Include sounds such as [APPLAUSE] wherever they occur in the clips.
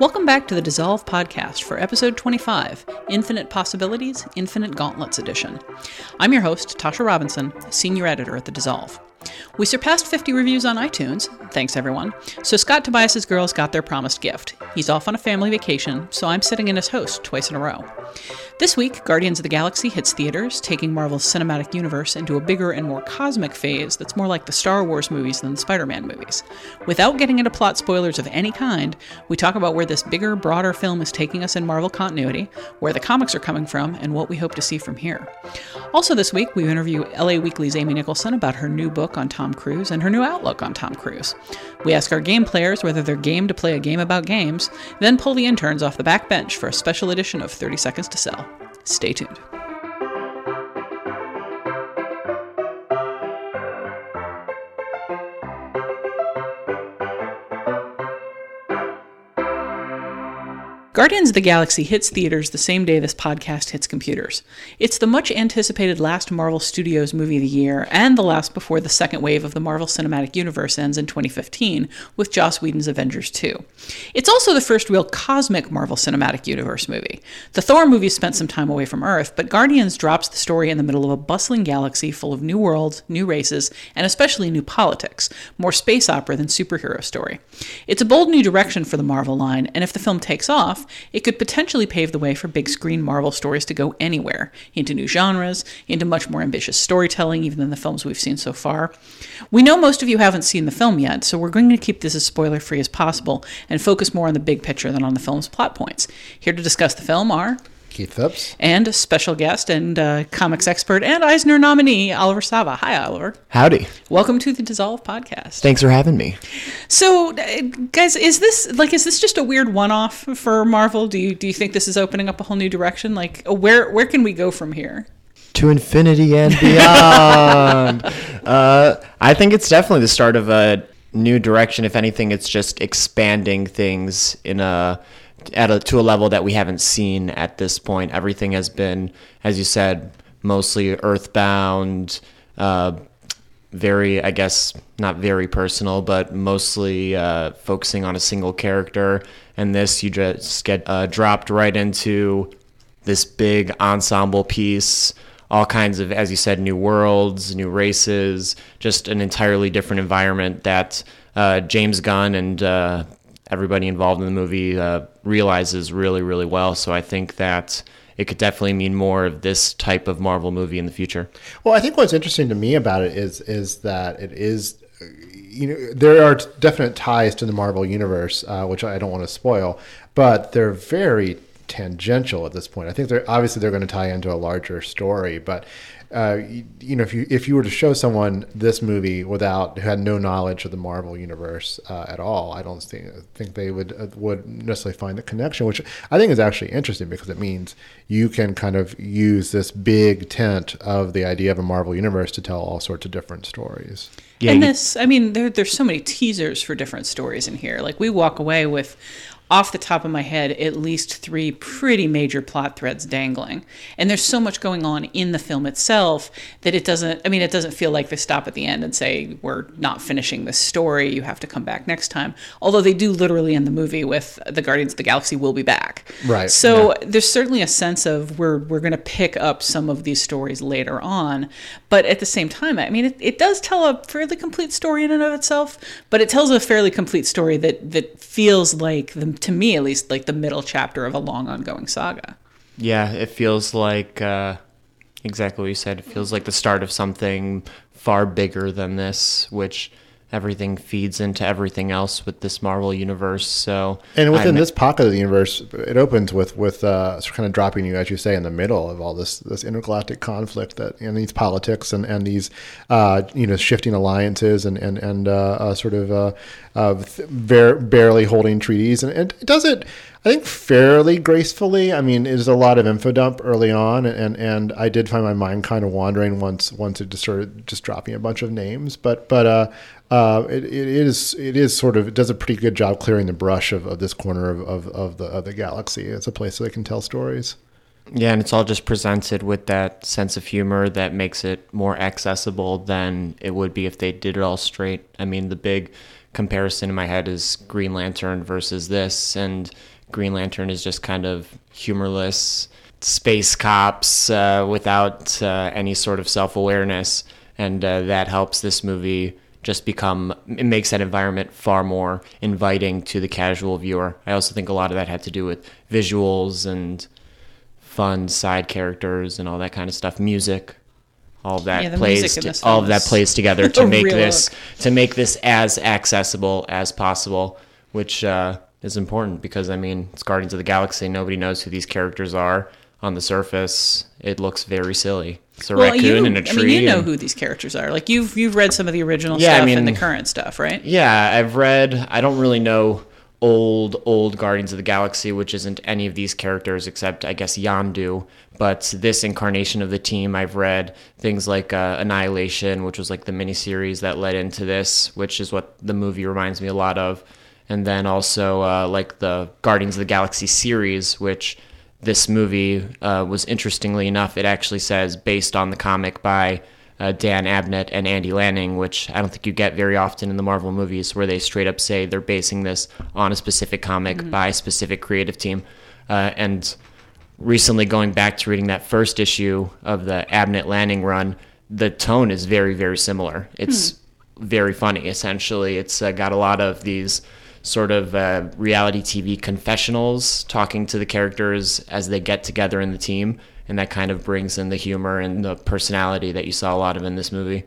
Welcome back to the Dissolve podcast for episode 25 Infinite Possibilities, Infinite Gauntlets Edition. I'm your host, Tasha Robinson, senior editor at the Dissolve. We surpassed 50 reviews on iTunes, thanks everyone. So Scott Tobias's girls got their promised gift. He's off on a family vacation, so I'm sitting in as host twice in a row. This week, Guardians of the Galaxy hits theaters, taking Marvel's cinematic universe into a bigger and more cosmic phase that's more like the Star Wars movies than the Spider Man movies. Without getting into plot spoilers of any kind, we talk about where this bigger, broader film is taking us in Marvel continuity, where the comics are coming from, and what we hope to see from here. Also, this week, we interview LA Weekly's Amy Nicholson about her new book on Tom Cruise and her new outlook on Tom Cruise. We ask our game players whether they're game to play a game about games, then pull the interns off the back bench for a special edition of 30 Seconds to Sell. Stay tuned. Guardians of the Galaxy hits theaters the same day this podcast hits computers. It's the much anticipated last Marvel Studios movie of the year, and the last before the second wave of the Marvel Cinematic Universe ends in 2015 with Joss Whedon's Avengers 2. It's also the first real cosmic Marvel Cinematic Universe movie. The Thor movie spent some time away from Earth, but Guardians drops the story in the middle of a bustling galaxy full of new worlds, new races, and especially new politics, more space opera than superhero story. It's a bold new direction for the Marvel line, and if the film takes off, it could potentially pave the way for big screen Marvel stories to go anywhere, into new genres, into much more ambitious storytelling, even than the films we've seen so far. We know most of you haven't seen the film yet, so we're going to keep this as spoiler free as possible and focus more on the big picture than on the film's plot points. Here to discuss the film are Keith Phipps. And a special guest and uh, comics expert and Eisner nominee, Oliver Sava. Hi, Oliver. Howdy. Welcome to the Dissolve podcast. Thanks for having me. So, uh, guys, is this like is this just a weird one-off for Marvel? Do you do you think this is opening up a whole new direction? Like, where where can we go from here? To infinity and beyond. [LAUGHS] uh, I think it's definitely the start of a new direction. If anything, it's just expanding things in a at a, to a level that we haven't seen at this point. Everything has been, as you said, mostly earthbound, uh, very, I guess, not very personal, but mostly uh, focusing on a single character. And this, you just get uh, dropped right into this big ensemble piece. All kinds of, as you said, new worlds, new races, just an entirely different environment that uh, James Gunn and uh, everybody involved in the movie uh, realizes really, really well. So I think that it could definitely mean more of this type of Marvel movie in the future. Well, I think what's interesting to me about it is is that it is, you know, there are definite ties to the Marvel universe, uh, which I don't want to spoil, but they're very tangential at this point. I think they're obviously they're going to tie into a larger story, but uh, you, you, know, if you if you were to show someone this movie without who had no knowledge of the Marvel universe uh, at all, I don't think think they would uh, would necessarily find the connection, which I think is actually interesting because it means you can kind of use this big tent of the idea of a Marvel universe to tell all sorts of different stories. Yeah, and this, I mean, there, there's so many teasers for different stories in here. Like we walk away with off the top of my head, at least three pretty major plot threads dangling. And there's so much going on in the film itself that it doesn't, I mean, it doesn't feel like they stop at the end and say, we're not finishing this story. You have to come back next time. Although they do literally end the movie with the Guardians of the Galaxy will be back. Right. So yeah. there's certainly a sense of we're, we're going to pick up some of these stories later on. But at the same time, I mean, it, it does tell a fairly complete story in and of itself, but it tells a fairly complete story that, that feels like the to me at least, like the middle chapter of a long ongoing saga. Yeah, it feels like uh, exactly what you said. It feels like the start of something far bigger than this, which everything feeds into everything else with this Marvel universe. So, and within I'm, this pocket of the universe, it opens with with uh, kind of dropping you, as you say, in the middle of all this this intergalactic conflict that and these politics and and these uh, you know shifting alliances and and and uh, uh sort of uh, bar- barely holding treaties, and it does it. I think fairly gracefully. I mean, there's a lot of info dump early on, and and I did find my mind kind of wandering once once it just started just dropping a bunch of names. But but uh, uh, it, it is it is sort of it does a pretty good job clearing the brush of, of this corner of, of, of the of the galaxy. It's a place that can tell stories. Yeah, and it's all just presented with that sense of humor that makes it more accessible than it would be if they did it all straight. I mean, the big comparison in my head is Green Lantern versus this, and Green Lantern is just kind of humorless space cops uh, without uh, any sort of self awareness, and uh, that helps this movie just become it makes that environment far more inviting to the casual viewer. I also think a lot of that had to do with visuals and fun side characters and all that kind of stuff, music. All of that Yeah, plays to- all of that plays together [LAUGHS] to make this to make this as accessible as possible, which uh, is important because I mean it's Guardians of the Galaxy. Nobody knows who these characters are on the surface. It looks very silly. It's a raccoon you, in a tree. I mean, you know and- who these characters are. Like you've you've read some of the original Yeah, I stuff and the current stuff, right? Yeah, I've read. I don't really know old old Guardians of the Galaxy, which isn't any of these characters except I guess Yondu. But this incarnation of the team, I've read things like uh, Annihilation, which was like the miniseries that led into this, which is what the movie reminds me a lot of. And then also uh, like the Guardians of the Galaxy series, which this movie uh, was interestingly enough, it actually says based on the comic by uh, Dan Abnett and Andy Lanning, which I don't think you get very often in the Marvel movies, where they straight up say they're basing this on a specific comic by a specific creative team. Uh, and recently, going back to reading that first issue of the Abnett Lanning run, the tone is very, very similar. It's very funny, essentially. It's uh, got a lot of these sort of uh, reality TV confessionals talking to the characters as they get together in the team. And that kind of brings in the humor and the personality that you saw a lot of in this movie.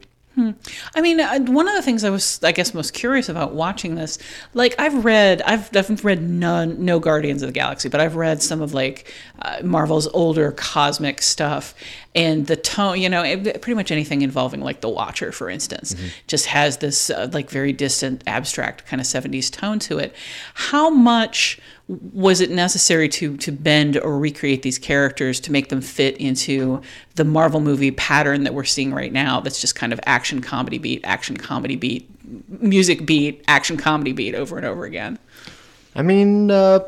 I mean, uh, one of the things I was, I guess, most curious about watching this, like I've read, I've I've read none, no Guardians of the Galaxy, but I've read some of like uh, Marvel's older cosmic stuff, and the tone, you know, it, pretty much anything involving like the Watcher, for instance, just has this uh, like very distant, abstract kind of '70s tone to it. How much was it necessary to to bend or recreate these characters to make them fit into the Marvel movie pattern that we're seeing right now? That's just kind of action comedy beat, action comedy beat, music beat, action comedy beat over and over again. I mean, uh,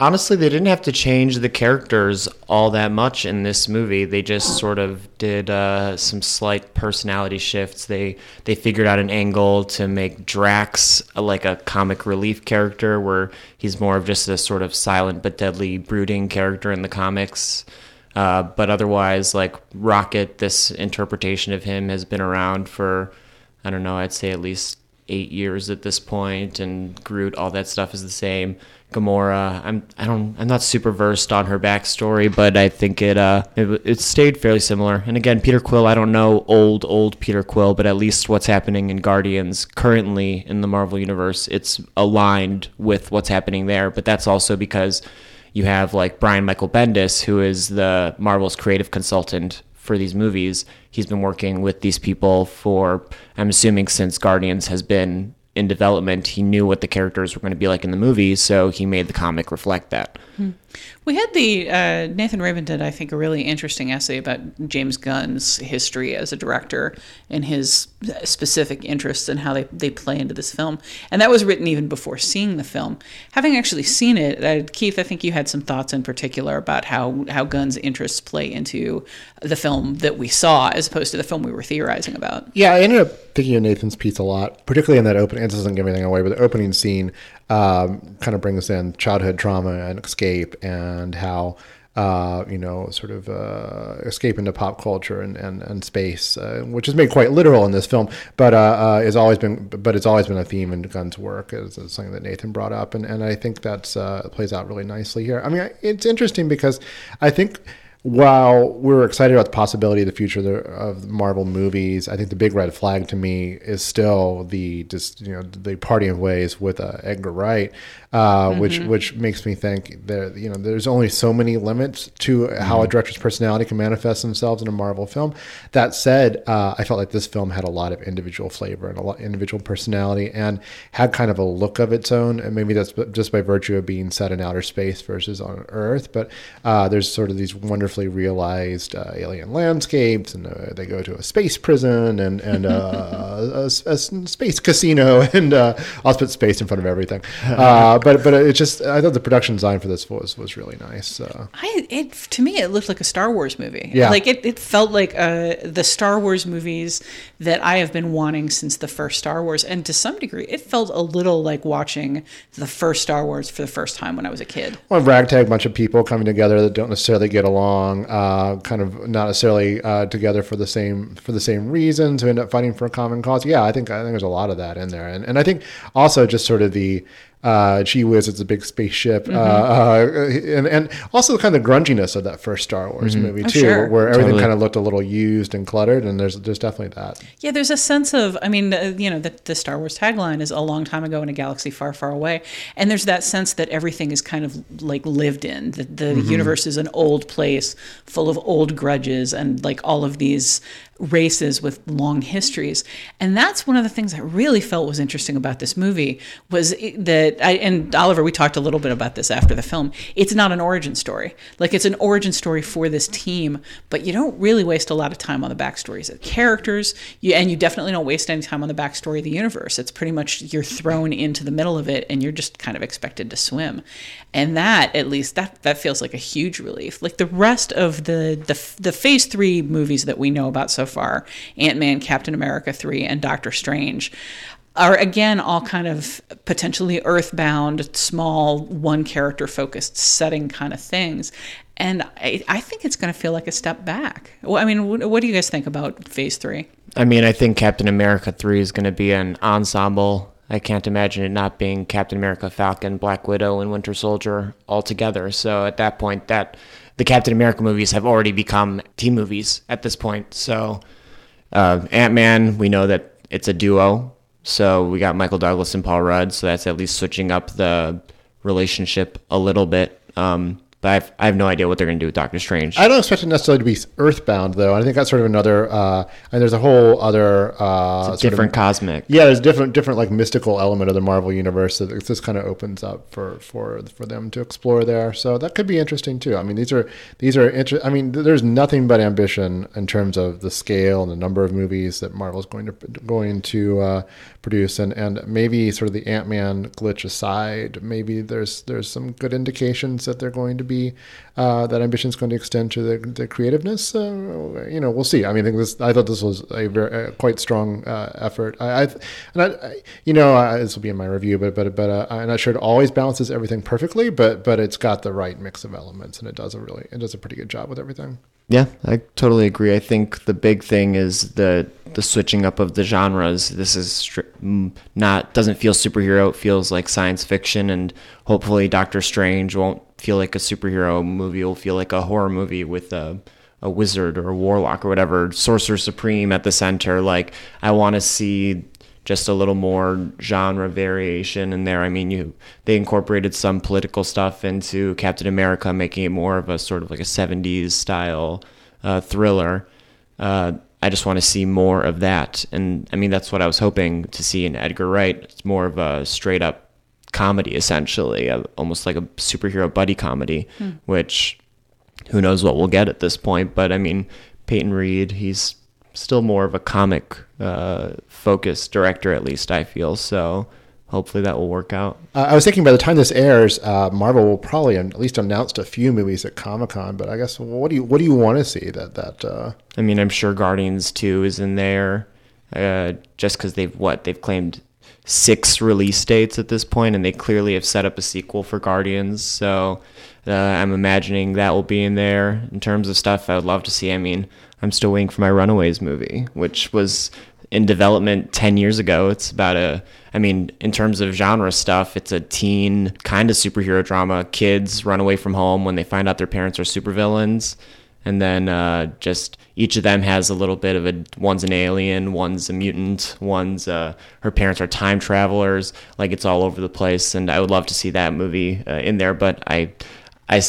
honestly, they didn't have to change the characters all that much in this movie. They just sort of did uh, some slight personality shifts. They they figured out an angle to make Drax a, like a comic relief character, where he's more of just a sort of silent but deadly brooding character in the comics. Uh, but otherwise, like Rocket, this interpretation of him has been around for, I don't know, I'd say at least eight years at this point, and Groot, all that stuff is the same. Gamora, I'm I don't I'm not super versed on her backstory, but I think it uh it, it stayed fairly similar. And again, Peter Quill, I don't know old old Peter Quill, but at least what's happening in Guardians currently in the Marvel universe, it's aligned with what's happening there. But that's also because you have like Brian Michael Bendis, who is the Marvel's creative consultant for these movies. He's been working with these people for, I'm assuming, since Guardians has been in development. He knew what the characters were going to be like in the movies, so he made the comic reflect that. Hmm. We had the uh, Nathan Rabin did, I think, a really interesting essay about James Gunn's history as a director and his specific interests and how they, they play into this film. And that was written even before seeing the film. Having actually seen it, uh, Keith, I think you had some thoughts in particular about how, how Gunn's interests play into the film that we saw as opposed to the film we were theorizing about. Yeah, I ended up thinking of Nathan's piece a lot, particularly in that opening. It doesn't give anything away, but the opening scene um, kind of brings in childhood trauma and escape, and how uh, you know, sort of uh, escape into pop culture and and, and space, uh, which is made quite literal in this film, but uh, uh, always been, but it's always been a theme in Gunn's work. It's something that Nathan brought up, and and I think that's uh, plays out really nicely here. I mean, it's interesting because I think while we're excited about the possibility of the future of the- Marvel movies, I think the big red flag to me is still the just you know the parting of ways with uh, Edgar Wright, uh, which which makes me think that you know there's only so many limits to how a director's personality can manifest themselves in a Marvel film. That said, uh, I felt like this film had a lot of individual flavor and a lot individual personality and had kind of a look of its own. And maybe that's just by virtue of being set in outer space versus on Earth, but uh, there's sort of these wonderfully realized uh, alien landscapes, and uh, they go to a space prison and and uh, [LAUGHS] a, a, a space casino, [LAUGHS] and uh, I'll put space in front of everything. [LAUGHS] Uh, but but it just I thought the production design for this was was really nice. Uh, I it to me it looked like a Star Wars movie. Yeah. like it, it felt like uh, the Star Wars movies that I have been wanting since the first Star Wars, and to some degree, it felt a little like watching the first Star Wars for the first time when I was a kid. well, a ragtag bunch of people coming together that don't necessarily get along, uh, kind of not necessarily uh, together for the same for the same reasons, who end up fighting for a common cause. Yeah, I think I think there's a lot of that in there, and and I think also just sort of the uh, gee whiz, it's a big spaceship, uh, uh, and and also kind of the grunginess of that first Star Wars movie too, sure. where everything Totally. kind of looked a little used and cluttered, and there's there's definitely that. Yeah, there's a sense of, I mean, uh, you know, the, the Star Wars tagline is a long time ago in a galaxy far, far away. And there's that sense that everything is kind of like lived in. The, the universe is an old place full of old grudges and like all of these races with long histories. And that's one of the things I really felt was interesting about this movie was that I, and Oliver, we talked a little bit about this after the film. It's not an origin story. Like it's an origin story for this team, but you don't really waste a lot of time on the backstories of characters. You, and you definitely don't waste any time on the backstory of the universe. It's pretty much you're thrown into the middle of it and you're just kind of expected to swim. And that, at least, that that feels like a huge relief. Like the rest of the the, the Phase Three movies that we know about so far, Ant Man, Captain America three, and Doctor Strange. Are again all kind of potentially earthbound, small, one character focused setting kind of things. And I, I think it's going to feel like a step back. Well, I mean, what, what do you guys think about phase three? I mean, I think Captain America 3 is going to be an ensemble. I can't imagine it not being Captain America, Falcon, Black Widow, and Winter Soldier all together. So at that point, that the Captain America movies have already become team movies at this point. So uh, Ant Man, we know that it's a duo. So we got Michael Douglas and Paul Rudd. So that's at least switching up the relationship a little bit. Um, but I've, I have no idea what they're going to do with Doctor Strange. I don't expect it necessarily to be earthbound, though. I think that's sort of another. Uh, and there's a whole other uh, sort of- Different cosmic. Yeah, there's different different like mystical element of the Marvel universe that this kind of opens up for for for them to explore there. So that could be interesting too. I mean, these are these are inter- I mean, there's nothing but ambition in terms of the scale and the number of movies that Marvel's going to going to uh, produce, and and maybe sort of the Ant Man glitch aside, maybe there's there's some good indications that they're going to be uh, that ambition is going to extend to the, the creativeness. Uh, you know, we'll see. I mean, I this. I thought this was a very uh, quite strong uh, effort. I, I and I, I you know, this will be in my review, but but but uh, I'm not sure it always balances everything perfectly, but but it's got the right mix of elements, and it does a really it does a pretty good job with everything. Yeah, I totally agree. I think the big thing is the the switching up of the genres. This is stri- mm, not doesn't feel superhero. It feels like science fiction, and hopefully Doctor Strange won't feel like a superhero movie. It'll feel like a horror movie with a a wizard or a warlock or whatever, sorcerer supreme at the center. Like I want to see just a little more genre variation in there. I mean, you they incorporated some political stuff into Captain America, making it more of a sort of like a '70s style uh, thriller. Uh, I just want to see more of that, and I mean that's what I was hoping to see in Edgar Wright. It's more of a straight up comedy, essentially, uh, almost like a superhero buddy comedy, which who knows what we'll get at this point. But I mean, Peyton Reed, he's still more of a comic uh, focused director, at least I feel. So hopefully that will work out. Uh, I was thinking by the time this airs, uh, Marvel will probably at least announced a few movies at Comic Con. But I guess what do you what do you want to see that that uh, I mean, I'm sure Guardians 2 is in there uh, just because they've what they've claimed six release dates at this point, and they clearly have set up a sequel for Guardians. So uh, I'm imagining that will be in there. In terms of stuff I would love to see, I mean, I'm still waiting for my Runaways movie, which was in development 10 years ago. It's about a, I mean, in terms of genre stuff, it's a teen kind of superhero drama. Kids run away from home when they find out their parents are supervillains and then uh, just each of them has a little bit of a one's an alien one's a mutant one's uh, her parents are time travelers. Like it's all over the place. And i would love to see that movie uh, in there but i i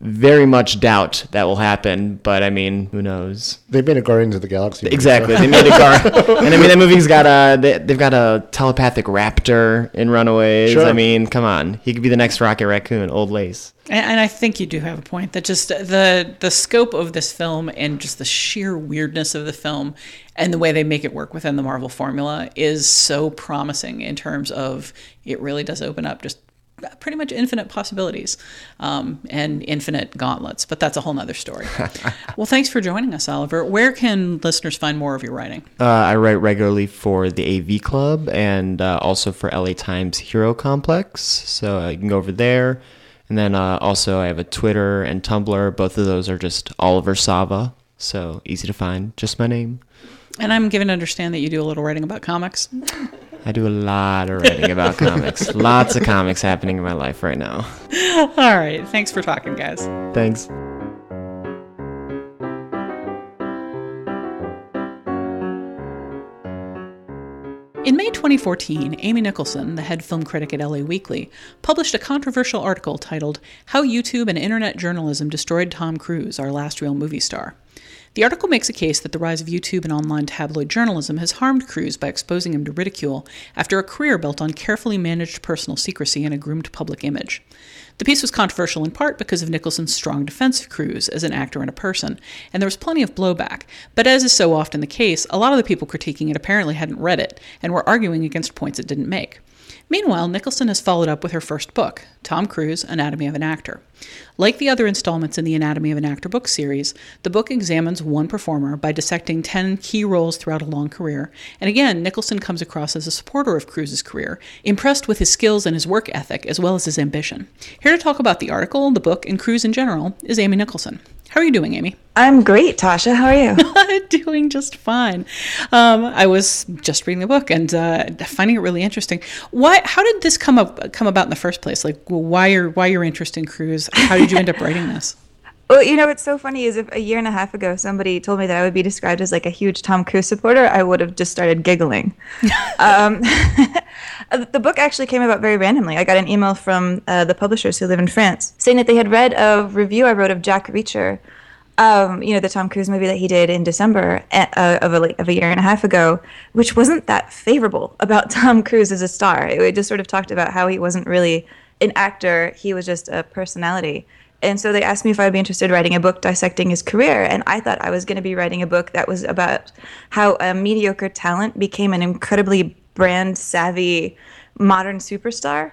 very much doubt that will happen. But I mean, who knows? They made a Guardians of the Galaxy. movie, Exactly. so- They made a car, [LAUGHS] and I mean that movie's got a they, they've got a telepathic raptor in Runaways. Sure. I mean, come on, he could be the next Rocket Raccoon, Old Lace. And, and I think you do have a point that just uh, the the scope of this film and just the sheer weirdness of the film and the way they make it work within the Marvel formula is so promising in terms of it really does open up just pretty much infinite possibilities um, and infinite gauntlets. But that's a whole nother story. [LAUGHS] well, thanks for joining us, Oliver. Where can listeners find more of your writing? Uh, I write regularly for the AV Club and uh, also for LA Times Hero Complex. So uh, you can go over there. And then uh, also I have a Twitter and Tumblr. Both of those are just Oliver Sava. So easy to find. Just my name. And I'm given to understand that you do a little writing about comics. [LAUGHS] I do a lot of writing about [LAUGHS] comics. Lots of comics happening in my life right now. All right. Thanks for talking, guys. Thanks. In May 2014, Amy Nicholson, the head film critic at LA Weekly, published a controversial article titled How YouTube and Internet Journalism Destroyed Tom Cruise, Our Last Real Movie Star. The article makes a case that the rise of YouTube and online tabloid journalism has harmed Cruise by exposing him to ridicule after a career built on carefully managed personal secrecy and a groomed public image. The piece was controversial in part because of Nicholson's strong defense of Cruise as an actor and a person, and there was plenty of blowback. But as is so often the case, a lot of the people critiquing it apparently hadn't read it and were arguing against points it didn't make. Meanwhile, Nicholson has followed up with her first book, Tom Cruise Anatomy of an Actor. Like the other installments in the Anatomy of an Actor book series, the book examines one performer by dissecting 10 key roles throughout a long career. And again, Nicholson comes across as a supporter of Cruise's career, impressed with his skills and his work ethic, as well as his ambition. Here to talk about the article, the book, and Cruise in general is Amy Nicholson. How are you doing, Amy? I'm great, Tasha. How are you? [LAUGHS] doing just fine. Um, I was just reading the book and uh, finding it really interesting. Why? How did this come up come about in the first place? Like, why your why your interest in Cruise? How did you end up writing this? [LAUGHS] well, you know what's so funny is if a year and a half ago somebody told me that I would be described as like a huge Tom Cruise supporter, I would have just started giggling. [LAUGHS] um, the book actually came about very randomly. I got an email from uh, the publishers who live in France saying that they had read a review I wrote of Jack Reacher. Um, you know, the Tom Cruise movie that he did in December uh, of, a, of a year and a half ago, which wasn't that favorable about [LAUGHS] Tom Cruise as a star. It just sort of talked about how he wasn't really an actor, he was just a personality. And so they asked me if I'd be interested in writing a book dissecting his career. And I thought I was going to be writing a book that was about how a mediocre talent became an incredibly brand savvy modern superstar.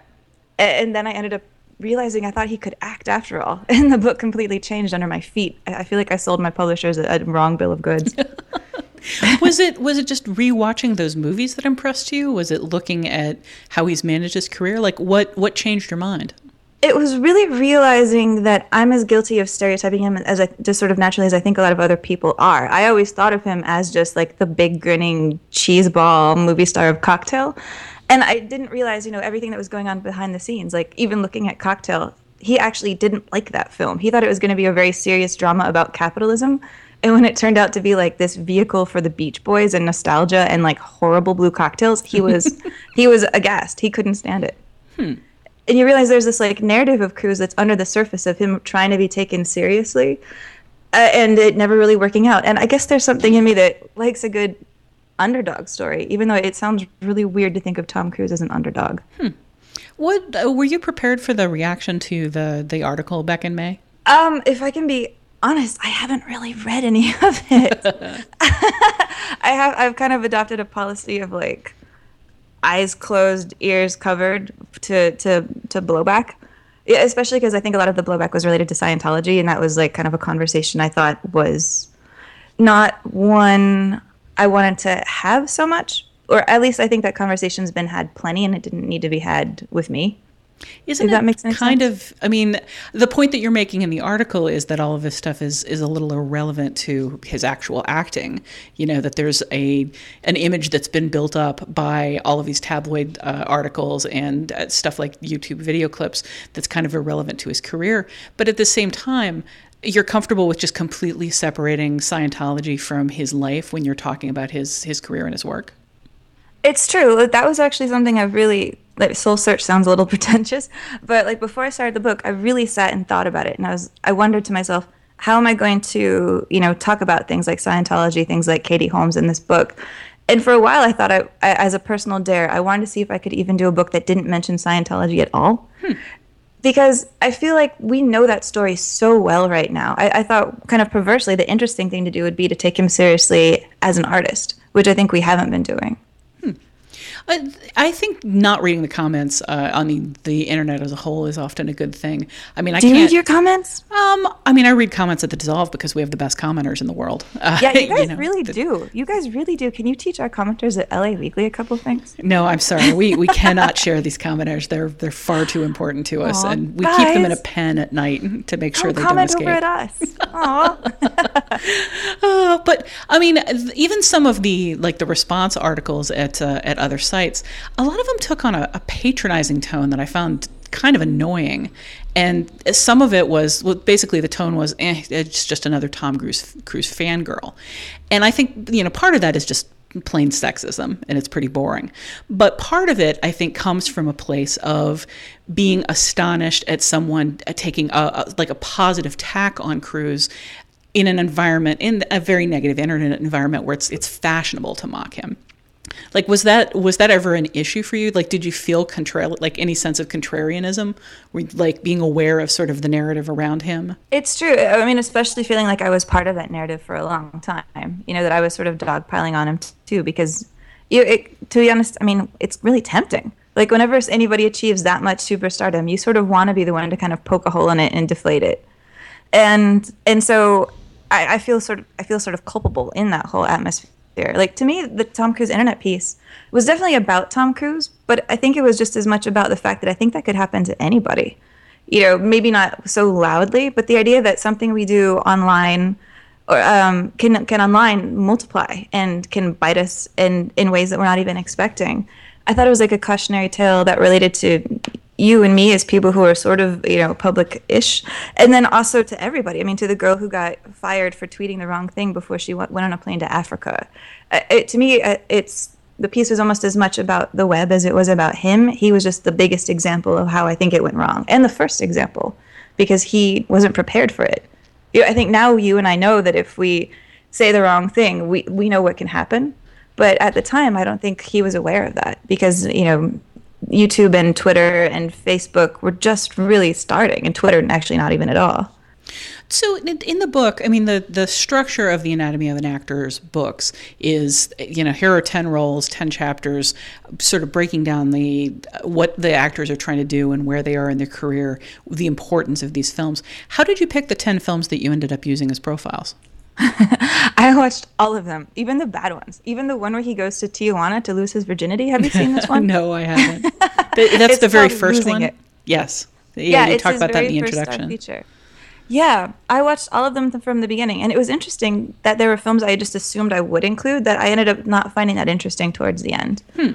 And then I ended up realizing I thought he could act after all. [LAUGHS] And the book completely changed under my feet. I feel like I sold my publishers a, a wrong bill of goods. [LAUGHS] was it was it just rewatching those movies that impressed you? Was it looking at how he's managed his career? Like, what what changed your mind? It was really realizing that I'm as guilty of stereotyping him as I just sort of naturally as I think a lot of other people are. I always thought of him as just like the big grinning cheeseball movie star of Cocktail. And I didn't realize, you know, everything that was going on behind the scenes. Like even looking at Cocktail, he actually didn't like that film. He thought it was going to be a very serious drama about capitalism. And when it turned out to be like this vehicle for the Beach Boys and nostalgia and like horrible blue cocktails, he was [LAUGHS] he was aghast. He couldn't stand it hmm. And you realize there's this like narrative of Cruise that's under the surface of him trying to be taken seriously, uh, and it never really working out. And I guess there's something in me that likes a good underdog story, even though it sounds really weird to think of Tom Cruise as an underdog. What uh, were you prepared for the reaction to the the article back in May? Um, if I can be honest, I haven't really read any [LAUGHS] of it. [LAUGHS] [LAUGHS] I have I've kind of adopted a policy of like eyes closed, ears covered to to to blowback. Yeah, especially because I think a lot of the blowback was related to Scientology, and that was like kind of a conversation I thought was not one I wanted to have so much, or at least I think that conversation's been had plenty, and it didn't need to be had with me. Isn't If that it makes any kind of? I mean, the point that you're making in the article is that all of this stuff is is a little irrelevant to his actual acting. You know that there's a an image that's been built up by all of these tabloid uh, articles and uh, stuff like YouTube video clips that's kind of irrelevant to his career. But at the same time. You're comfortable with just completely separating Scientology from his life when you're talking about his his career and his work. It's true. That was actually something I've really like soul search sounds a little [LAUGHS] pretentious, but like before I started the book, I really sat and thought about it, and I was I wondered to myself, how am I going to you know talk about things like Scientology, things like Katie Holmes in this book? And for a while, I thought I, I as a personal dare, I wanted to see if I could even do a book that didn't mention Scientology at all. Hmm because I feel like we know that story so well right now. I, I, thought, kind of perversely, the interesting thing to do would be to take him seriously as an artist, which I think we haven't been doing. I, I think not reading the comments uh, on the, the internet as a whole is often a good thing. I mean, I do you read your comments? Um, I mean, I read comments at the Dissolve because we have the best commenters in the world. [LAUGHS] Uh, yeah, you [LAUGHS] guys you know, really the, do. You guys really do. Can you teach our commenters at LA Weekly a couple things? No, I'm sorry. We we cannot [LAUGHS] share these commenters. They're they're far too important to us, Aww, and we guys, keep them in a pen at night to make sure they don't escape. Comment over at us. uh, but I mean, even some of the like the response articles at uh, at other sites, a lot of them took on a, a patronizing tone that I found kind of annoying. And some of it was well, basically the tone was, eh, it's just another Tom Cruise, Cruise fangirl. And I think, you know, part of that is just plain sexism and it's pretty boring. But part of it, I think, comes from a place of being astonished at someone uh, taking a, a, like a positive tack on Cruise in an environment, in a very negative internet environment where it's, it's fashionable to mock him. Like was that was that ever an issue for you? Like did you feel contra- like any sense of contrarianism? Like being aware of sort of the narrative around him? It's true. I mean, especially feeling like I was part of that narrative for a long time. You know that I was sort of dogpiling on him too because you it, to be honest, I mean, it's really tempting. Like whenever anybody achieves that much superstardom, you sort of want to be the one to kind of poke a hole in it and deflate it. And and so I, I feel sort of I feel sort of culpable in that whole atmosphere there. Like to me, the Tom Cruise internet piece was definitely about Tom Cruise, but I think it was just as much about the fact that I think that could happen to anybody. You know, maybe not so loudly, but the idea that something we do online or um, can can online multiply and can bite us in in ways that we're not even expecting. I thought it was like a cautionary tale that related to you and me as people who are sort of you know public-ish. And then also to everybody. I mean to the girl who got fired for tweeting the wrong thing before she went, went on a plane to africa. Uh, it, to me uh, it's the piece was almost as much about the web as it was about him. He was just the biggest example of how i think it went wrong. And the first example because he wasn't prepared for it. I think now you and i know that if we say the wrong thing we, we know what can happen. But at the time i don't think he was aware of that because you know YouTube and Twitter and Facebook were just really starting, and Twitter actually not even at all. So in the book, I mean, the, the structure of the Anatomy of an Actor's books is, you know, here are 10 roles, 10 chapters, sort of breaking down the what the actors are trying to do and where they are in their career, the importance of these films. How did you pick the 10 films that you ended up using as profiles? [LAUGHS] I watched all of them, even the bad ones. Even the one where he goes to Tijuana to lose his virginity. Have you seen this [LAUGHS] one? no, I haven't. [LAUGHS] That's the very first one. It. Yes. Yeah, yeah you talk about that in the introduction. Yeah, I watched all of them from the beginning, and it was interesting that there were films I just assumed I would include that I ended up not finding that interesting towards the end. Hmm.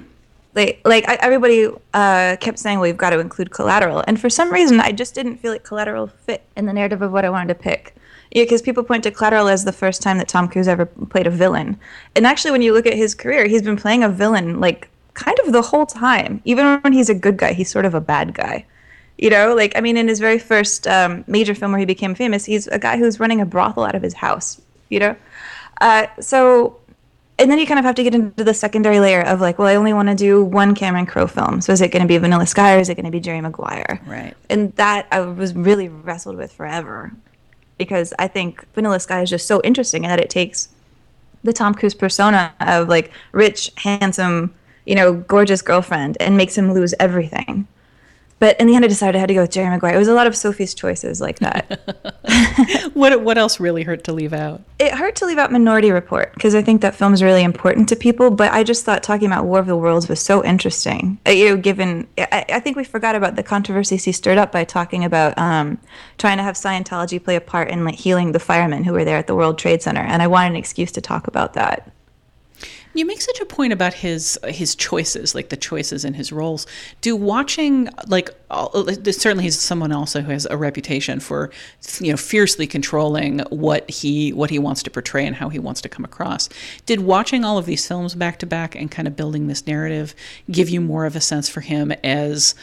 Like, like I, everybody uh, kept saying, "Well, you've got to include Collateral," and for some reason, I just didn't feel like Collateral fit in the narrative of what I wanted to pick. Yeah, because people point to Collateral as the first time that Tom Cruise ever played a villain. And actually, when you look at his career, he's been playing a villain like kind of the whole time. Even when he's a good guy, he's sort of a bad guy. You know, like, I mean, in his very first um, major film where he became famous, he's a guy who's running a brothel out of his house, you know? Uh, so, and then you kind of have to get into the secondary layer of like, well, I only want to do one Cameron Crowe film. So is it going to be Vanilla Sky or is it going to be Jerry Maguire? Right. And that I was really wrestled with forever because I think Vanilla Sky is just so interesting in that it takes the Tom Cruise persona of like rich, handsome, you know, gorgeous girlfriend and makes him lose everything. But in the end, I decided I had to go with Jerry Maguire. It was a lot of Sophie's choices like that. [LAUGHS] what what else really hurt to leave out? It hurt to leave out Minority Report because I think that film is really important to people. But I just thought talking about War of the Worlds was so interesting. Uh, you know, given I, I, think we forgot about the controversies he stirred up by talking about um, trying to have Scientology play a part in like healing the firemen who were there at the World Trade Center, and I wanted an excuse to talk about that. You make such a point about his his choices, like the choices in his roles. Do watching like certainly he's someone also who has a reputation for you know fiercely controlling what he what he wants to portray and how he wants to come across. Did watching all of these films back to back and kind of building this narrative give you more of a sense for him as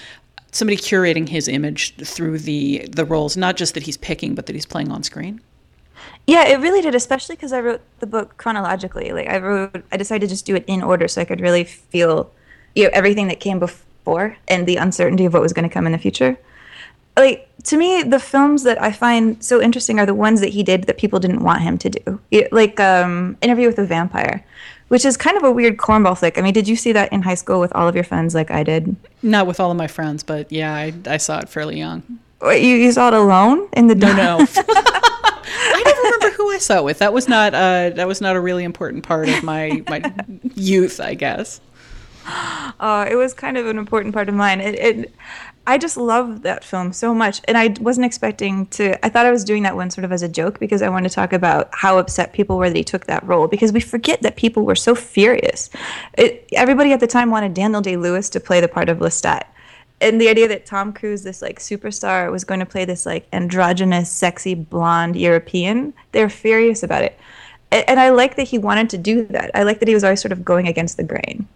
somebody curating his image through the the roles, not just that he's picking, but that he's playing on screen? Yeah, it really did, especially because I wrote the book chronologically. Like I wrote, I decided to just do it in order so I could really feel, you know, everything that came before and the uncertainty of what was going to come in the future. Like to me, the films that I find so interesting are the ones that he did that people didn't want him to do. Like um, Interview with a Vampire, which is kind of a weird cornball flick. I mean, did you see that in high school with all of your friends like I did? Not with all of my friends, but yeah, I, I saw it fairly young. Wait, you, you saw it alone in the dark? No, no. [LAUGHS] I don't remember who I saw it with. That was not uh, that was not a really important part of my my youth, I guess. [GASPS] Uh, it was kind of an important part of mine. It, it, I just love that film so much, and I wasn't expecting to. I thought I was doing that one sort of as a joke because I wanted to talk about how upset people were that he took that role. Because we forget that people were so furious. It, everybody at the time wanted Daniel Day Lewis to play the part of Lestat and the idea that Tom Cruise, this like superstar, was going to play this like androgynous, sexy blonde European, they're furious about it. And, and I like that he wanted to do that. I like that he was always sort of going against the grain.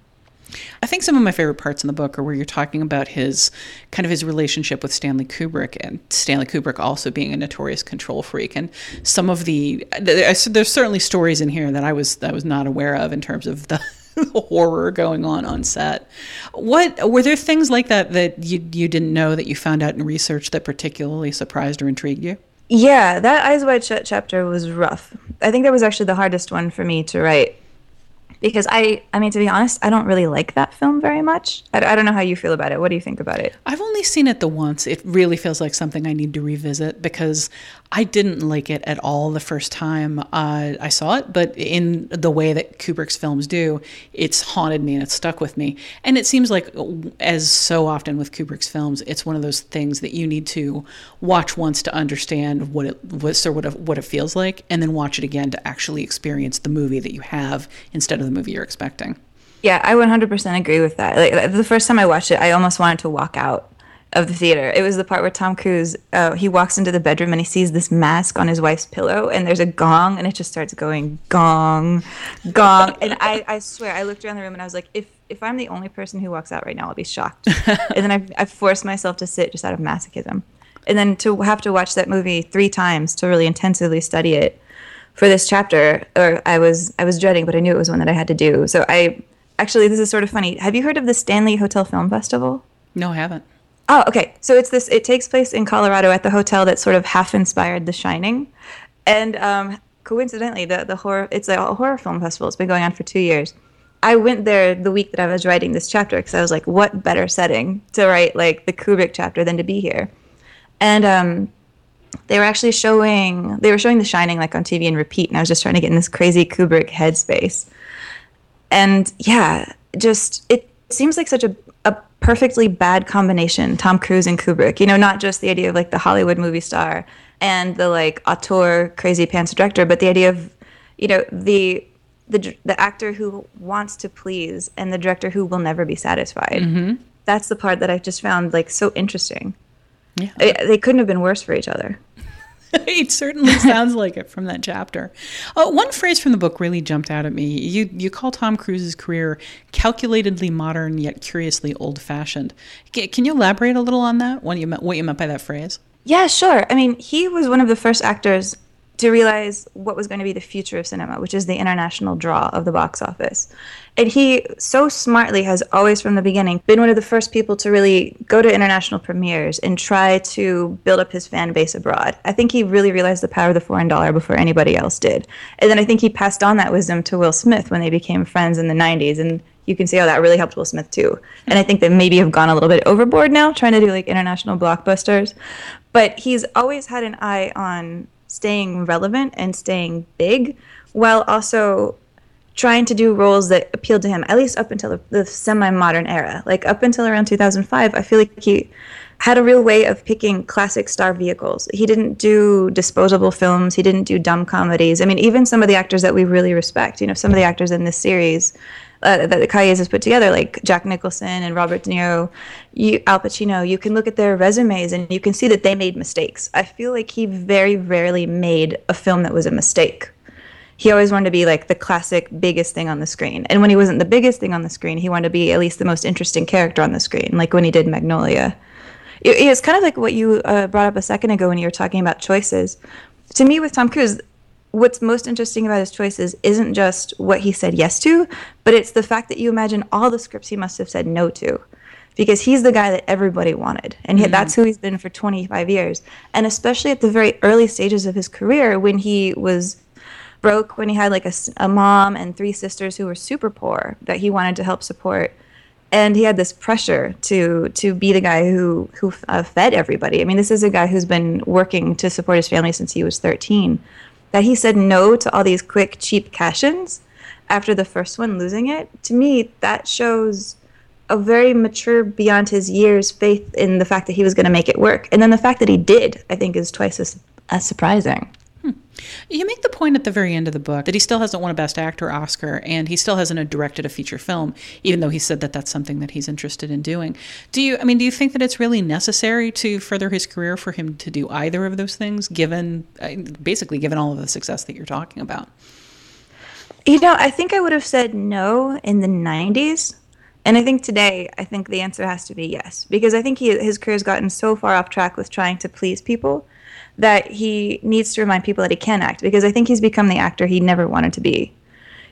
I think some of my favorite parts in the book are where you're talking about his kind of his relationship with Stanley Kubrick and Stanley Kubrick also being a notorious control freak and some of the there's certainly stories in here that I was I was not aware of in terms of the [LAUGHS] horror going on on set. What were there things like that that you you didn't know that you found out in research that particularly surprised or intrigued you? Yeah, that Eyes Wide Shut chapter was rough. I think that was actually the hardest one for me to write because I, I mean, to be honest, I don't really like that film very much. I, I, don't know how you feel about it. What do you think about it? I've only seen it the once. It really feels like something I need to revisit because I didn't like it at all the first time uh, I saw it. But in the way that Kubrick's films do, it's haunted me and it's stuck with me. And it seems like, as so often with Kubrick's films, it's one of those things that you need to watch once to understand what it what, what it, what it feels like, and then watch it again to actually experience the movie that you have instead of the movie you're expecting. Yeah, I 100% agree with that. Like the first time I watched it, I almost wanted to walk out of the theater. It was the part where Tom Cruise uh, he walks into the bedroom and he sees this mask on his wife's pillow, and there's a gong, and it just starts going gong, gong. [LAUGHS] and I, I swear, I looked around the room and I was like, if if I'm the only person who walks out right now, I'll be shocked. [LAUGHS] and then I I forced myself to sit just out of masochism, and then to have to watch that movie three times to really intensively study it for this chapter, or I was I was dreading, but I knew it was one that I had to do. So I actually this is sort of funny. Have you heard of the Stanley Hotel Film Festival? No, I haven't. Oh, okay. So it's this. It takes place in Colorado at the hotel that sort of half inspired The Shining, and um, coincidentally, the the horror. It's a horror film festival. It's been going on for two years. I went there the week that I was writing this chapter because I was like, what better setting to write like the Kubrick chapter than to be here? And um, they were actually showing they were showing The Shining like on TV and repeat, and I was just trying to get in this crazy Kubrick headspace. And yeah, just it seems like such a a perfectly bad combination, Tom Cruise and Kubrick. You know, not just the idea of like the Hollywood movie star and the like auteur crazy pants director, but the idea of you know the the the actor who wants to please and the director who will never be satisfied. Mm-hmm. That's the part that I just found like so interesting. Yeah. they couldn't have been worse for each other. [LAUGHS] it certainly sounds like it from that chapter. Uh, one phrase from the book really jumped out at me. You you call Tom Cruise's career calculatedly modern yet curiously old-fashioned. Can you elaborate a little on that? What you meant, what you meant by that phrase? Yeah, sure. I mean, he was one of the first actors to realize what was going to be the future of cinema, which is the international draw of the box office. And he so smartly has always from the beginning been one of the first people to really go to international premieres and try to build up his fan base abroad. I think he really realized the power of the foreign dollar before anybody else did. And then I think he passed on that wisdom to Will Smith when they became friends in the 90s and you can see how that really helped Will Smith too. And I think they maybe have gone a little bit overboard now trying to do like international blockbusters. But he's always had an eye on staying relevant and staying big while also trying to do roles that appealed to him, at least up until the, the semi modern era. Like up until around 2005, I feel like he had a real way of picking classic star vehicles. He didn't do disposable films, he didn't do dumb comedies. I mean, even some of the actors that we really respect, you know, some of the actors in this series. Uh, that Cahiers has put together, like Jack Nicholson and Robert De Niro, you, Al Pacino, you can look at their resumes and you can see that they made mistakes. I feel like he very rarely made a film that was a mistake he always wanted to be like the classic biggest thing on the screen. And when he wasn't the biggest thing on the screen, he wanted to be at least the most interesting character on the screen, like when he did Magnolia. It, it's kind of like what you uh, brought up a second ago when you were talking about choices. To me, with Tom Cruise, what's most interesting about his choices isn't just what he said yes to, but it's the fact that you imagine all the scripts he must have said no to. Because he's the guy that everybody wanted. And mm-hmm. that's who he's been for 25 years. And especially at the very early stages of his career, when he was broke when he had like a, a mom and three sisters who were super poor that he wanted to help support and he had this pressure to to be the guy who who uh, fed everybody. I mean, this is a guy who's been working to support his family since he was 13. That he said no to all these quick, cheap cash-ins after the first one, losing it. To me, that shows a very mature, beyond his years, faith in the fact that he was going to make it work. And then the fact that he did, I think, is twice as, as surprising. Hmm. You make the point at the very end of the book that he still hasn't won a Best Actor Oscar and he still hasn't directed a feature film, even though he said that that's something that he's interested in doing. Do you, I mean, do you think that it's really necessary to further his career for him to do either of those things, given, uh, basically, given all of the success that you're talking about? You know, I think I would have said no in the 90s. And I think today, I think the answer has to be yes, because I think he, his career has gotten so far off track with trying to please people that he needs to remind people that he can act because I think he's become the actor he never wanted to be.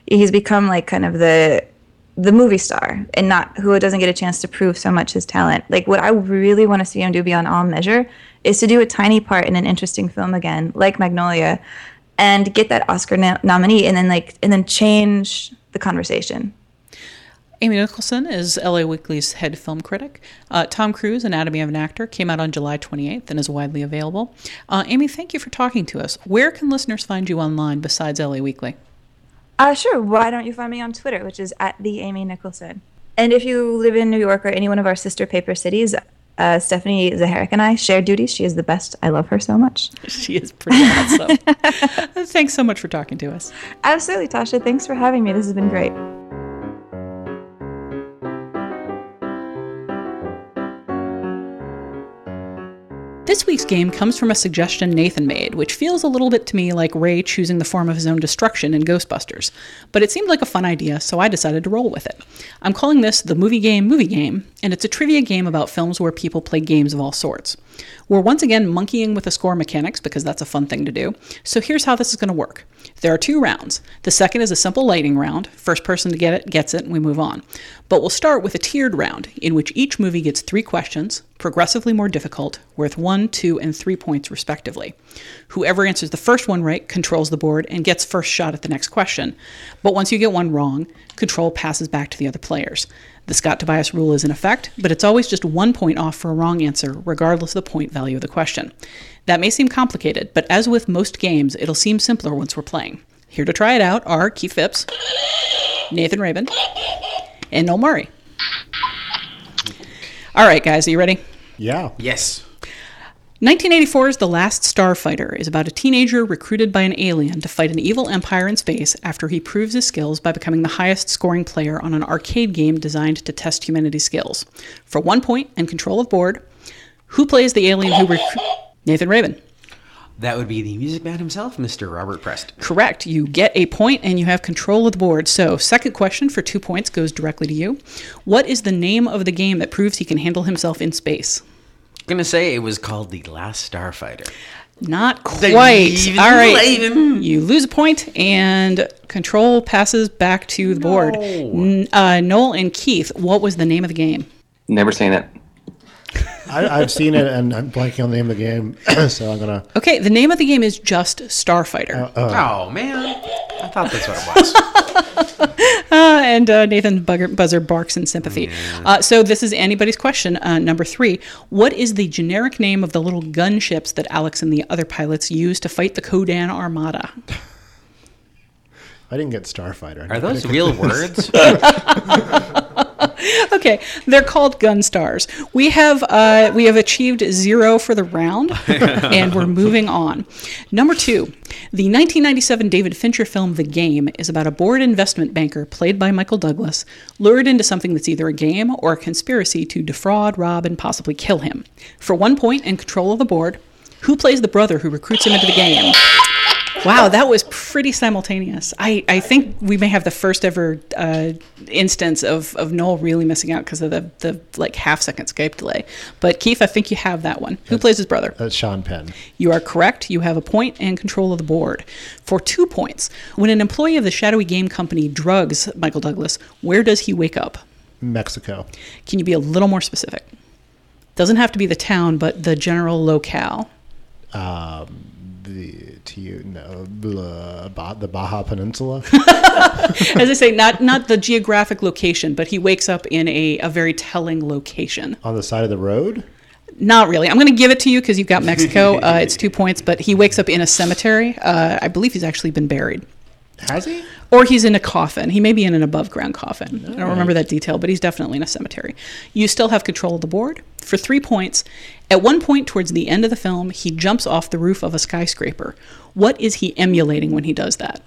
He's become like kind of the the movie star and not who doesn't get a chance to prove so much his talent. Like what I really want to see him do beyond all measure is to do a tiny part in an interesting film again, like Magnolia, and get that Oscar no- nominee, and then like and then change the conversation. Amy Nicholson is LA Weekly's head film critic. Uh, Tom Cruise, Anatomy of an Actor, came out on July 28th and is widely available. Uh, Amy, thank you for talking to us. Where can listeners find you online besides LA Weekly? Uh, sure. Why don't you find me on Twitter, which is at the Amy Nicholson. And if you live in New York or any one of our sister paper cities, uh, Stephanie Zacharek and I share duties. She is the best. I love her so much. [LAUGHS] She is pretty awesome. [LAUGHS] Thanks so much for talking to us. Absolutely, Tasha. Thanks for having me. This has been great. This week's game comes from a suggestion Nathan made, which feels a little bit to me like Ray choosing the form of his own destruction in Ghostbusters. But it seemed like a fun idea, so I decided to roll with it. I'm calling this the Movie Game Movie Game, and it's a trivia game about films where people play games of all sorts. We're once again monkeying with the score mechanics because that's a fun thing to do. So here's how this is going to work. There are two rounds. The second is a simple lightning round. First person to get it gets it, and we move on. But we'll start with a tiered round in which each movie gets three questions, progressively more difficult, worth one, two, and three points respectively. Whoever answers the first one right controls the board and gets first shot at the next question. But once you get one wrong, control passes back to the other players. The Scott Tobias rule is in effect, but it's always just one point off for a wrong answer, regardless of the point value of the question. That may seem complicated, but as with most games, it'll seem simpler once we're playing. Here to try it out are Keith Phipps, Nathan Rabin, and Noel Murray. All right, guys, are you ready? Yeah. Yes. 1984's The Last Starfighter is about a teenager recruited by an alien to fight an evil empire in space after he proves his skills by becoming the highest scoring player on an arcade game designed to test humanity's skills. For one point and control of board, who plays the alien who recruits Nathan Rabin. That would be the music man himself, Mr. Robert Preston. Correct. You get a point and you have control of the board. So, second question for two points goes directly to you. What is the name of the game that proves he can handle himself in space? gonna say it was called the Last Starfighter. Not quite. All right. You lose a point, and control passes back to the board. N- uh, Noel and Keith, what was the name of the game? Never seen it. I, have seen it, and I'm blanking on the name of the game, [COUGHS] so I'm gonna. Okay, the name of the game is just Starfighter. Uh, uh. Oh man, I thought that's what it was. [LAUGHS] uh, and uh, Nathan Buzzer barks in sympathy. Yeah. Uh, so this is anybody's question. Uh, number three: What is the generic name of the little gunships that Alex and the other pilots use to fight the Ko-Dan Armada? I didn't get Starfighter. Are those real words? [LAUGHS] [LAUGHS] [LAUGHS] Okay, they're called gun stars. We have uh, we have achieved zero for the round, [LAUGHS] and we're moving on. Number two, the 1997 David Fincher film *The Game* is about a bored investment banker played by Michael Douglas, lured into something that's either a game or a conspiracy to defraud, rob, and possibly kill him. For one point and control of the board, who plays the brother who recruits him into the game? Wow, that was pretty simultaneous. I, I think we may have the first ever uh, instance of, of Noel really missing out because of the, the like half second Skype delay. But Keith, I think you have that one. Who plays his brother? That's Sean Penn. You are correct. You have a point and control of the board. For two points, when an employee of the shadowy game company drugs Michael Douglas, where does he wake up? Mexico. Can you be a little more specific? Doesn't have to be the town, but the general locale. Um, the to you no blah, the Baja Peninsula. [LAUGHS] As I say, not not the geographic location, but he wakes up in a, a very telling location. on the side of the road. Not really. I'm going to give it to you because you've got Mexico. [LAUGHS] Uh, it's two points, but he wakes up in a cemetery. Uh, I believe he's actually been buried. Has he? Or he's in a coffin. He may be in an above ground coffin. I don't remember that detail, but he's definitely in a cemetery. You still have control of the board. For three points, at one point towards the end of the film, he jumps off the roof of a skyscraper. What is he emulating when he does that?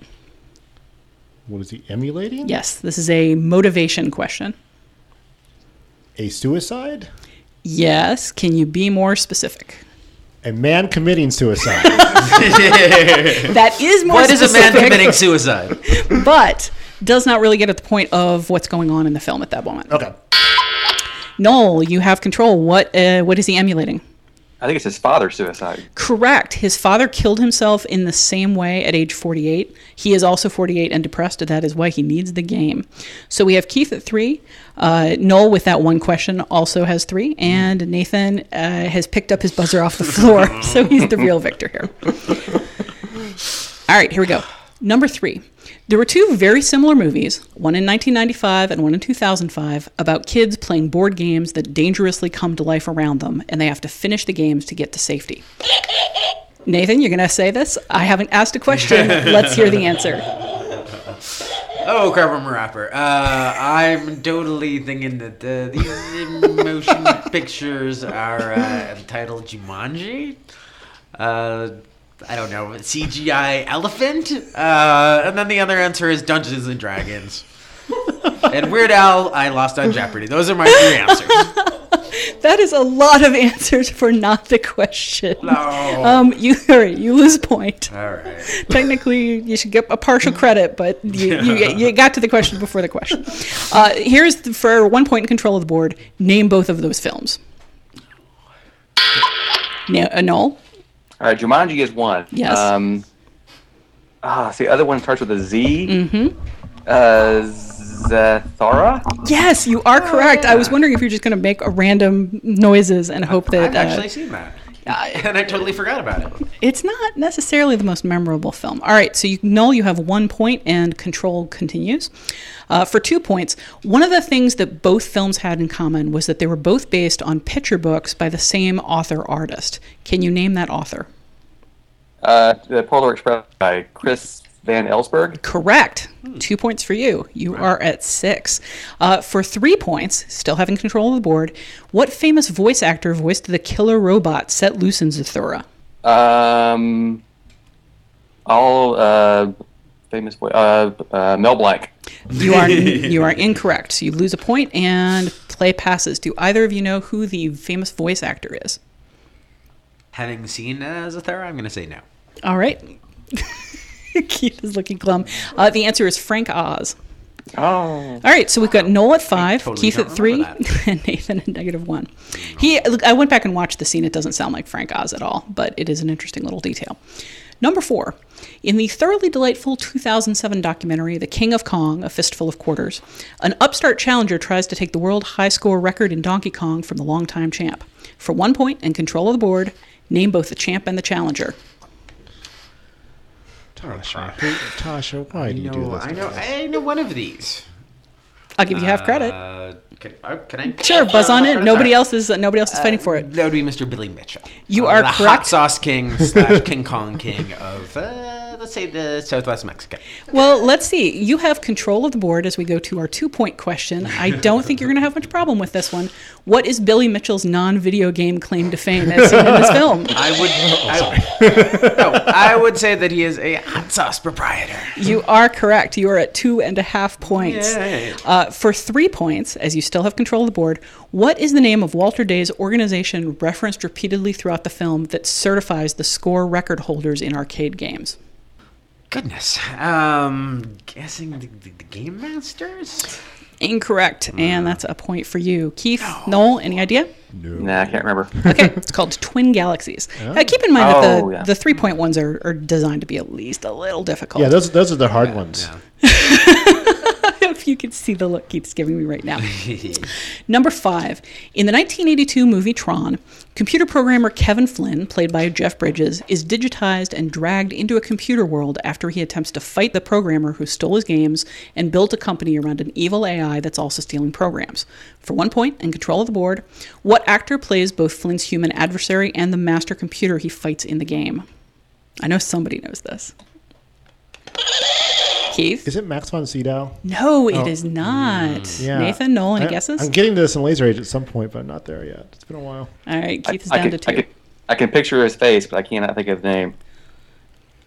What is he emulating? Yes, this is a motivation question. A suicide? Yes, can you be more specific? A man committing suicide. [LAUGHS] That is more specific. what is a man committing suicide? but does not really get at the point of what's going on in the film at that moment. okay. Noel, you have control. What uh, what is he emulating? I think it's his father's suicide. Correct. His father killed himself in the same way at age 48. He is also 48 and depressed. That is why he needs the game. So we have Keith at three. Uh, Noel, with that one question, also has three. And Nathan uh, has picked up his buzzer off the floor. [LAUGHS] so he's the real victor here. [LAUGHS] All right, here we go. Number three. There were two very similar movies, one in 1995 and one in 2005, about kids playing board games that dangerously come to life around them, and they have to finish the games to get to safety. Nathan, you're going to say this? I haven't asked a question. [LAUGHS] Let's hear the answer. Oh, crap, I'm a rapper. Uh, I'm totally thinking that uh, these motion [LAUGHS] pictures are uh, entitled Jumanji. Uh, I don't know, CGI elephant. Uh, and then the other answer is Dungeons and Dragons. [LAUGHS] and Weird Al, I lost on Jeopardy. Those are my three answers. [LAUGHS] That is a lot of answers for not the question. No. Um, you, right, you lose point. All right. Technically, you should get a partial [LAUGHS] credit, but you, you, you got to the question before the question. Uh, here's the, for one point in control of the board. Name both of those films. Na- uh, Noel. All right, Jumanji is one. Yes. Um, ah, the other one starts with a Z. Mm-hmm. Uh, Zathura? Yes, you are correct. I was wondering if you're just going to make a random noises and hope that I've uh, actually seen that. [LAUGHS] and I totally forgot about it. it's not necessarily the most memorable film. All right, so you Noel, you have one point, and Control continues. Uh, for two points, one of the things that both films had in common was that they were both based on picture books by the same author artist. Can you name that author? Uh, the Polar Express by Chris Van Allsburg. Correct. Two points for you. You are at six. Uh, for three points, still having control of the board, what famous voice actor voiced the killer robot set loose in Zathura? Um, all uh, famous voice, Uh, uh, Mel Blanc. You are [LAUGHS] you are incorrect. So you lose a point and play passes. Do either of you know who the famous voice actor is? Having seen uh, Zathura, I'm going to say no. All right. [LAUGHS] [LAUGHS] Keith is looking glum. Uh, the answer is Frank Oz. Oh. All right, so we've got Noel at five, totally Keith at three, [LAUGHS] and Nathan at negative one. He, look, I went back and watched the scene. It doesn't sound like Frank Oz at all, but it is an interesting little detail. Number four, in the thoroughly delightful 2007 documentary *The King of Kong: A Fistful of Quarters*, an upstart challenger tries to take the world high score record in Donkey Kong from the longtime champ. For one point and control of the board, name both the champ and the challenger. Tasha, who- Tasha, why do you do No, this? I to know. I know one of these. I'll give you half credit. Uh, can, uh, can I? Sure, buzz on it. Nobody else is nobody else is fighting for it. That would be Mr. Billy Mitchell. You Uh, are the correct. hot sauce king slash King Kong king of uh, let's say the Southwest Mexico. Well, let's see. You have control of the board as we go to our two point question. I don't think you're going to have much problem with this one. What is Billy Mitchell's non video game claim to fame as seen in this film? [LAUGHS] I would. I, [LAUGHS] no, I would say that he is a hot sauce proprietor. You are correct. You are at two and a half points. Yay. Uh, for three points, as you still have control of the board, what is the name of Walter Day's organization referenced repeatedly throughout the film that certifies the score record holders in arcade games? Goodness. Um, guessing the, the, the Game Masters. Incorrect, and that's a point for you. Keith, Noel, any idea? No. Nah, I can't remember. [LAUGHS] Okay, it's called Twin Galaxies. Uh, keep in mind that the, Oh, yeah. the three point ones are, are designed to be at least a little difficult. Yeah, those those are the hard ones. [LAUGHS] if you could see the look keeps giving me right now. [LAUGHS] Number five. In the 1982 movie Tron, computer programmer Kevin Flynn, played by Jeff Bridges, is digitized and dragged into a computer world after he attempts to fight the programmer who stole his games and built a company around an evil AI that's also stealing programs. For one point and control of the board, what actor plays both Flynn's human adversary and the master computer he fights in the game? I know somebody knows this. Keith? Is it Max von Sydow? No, it oh. is not. Mm, yeah. Nathan, Nolan, I- guesses? I'm getting to this in Laser Age at some point, but I'm not there yet. It's been a while. All right, I, Keith is I down can, to I, two. can, I can picture his face, but I cannot think of his name.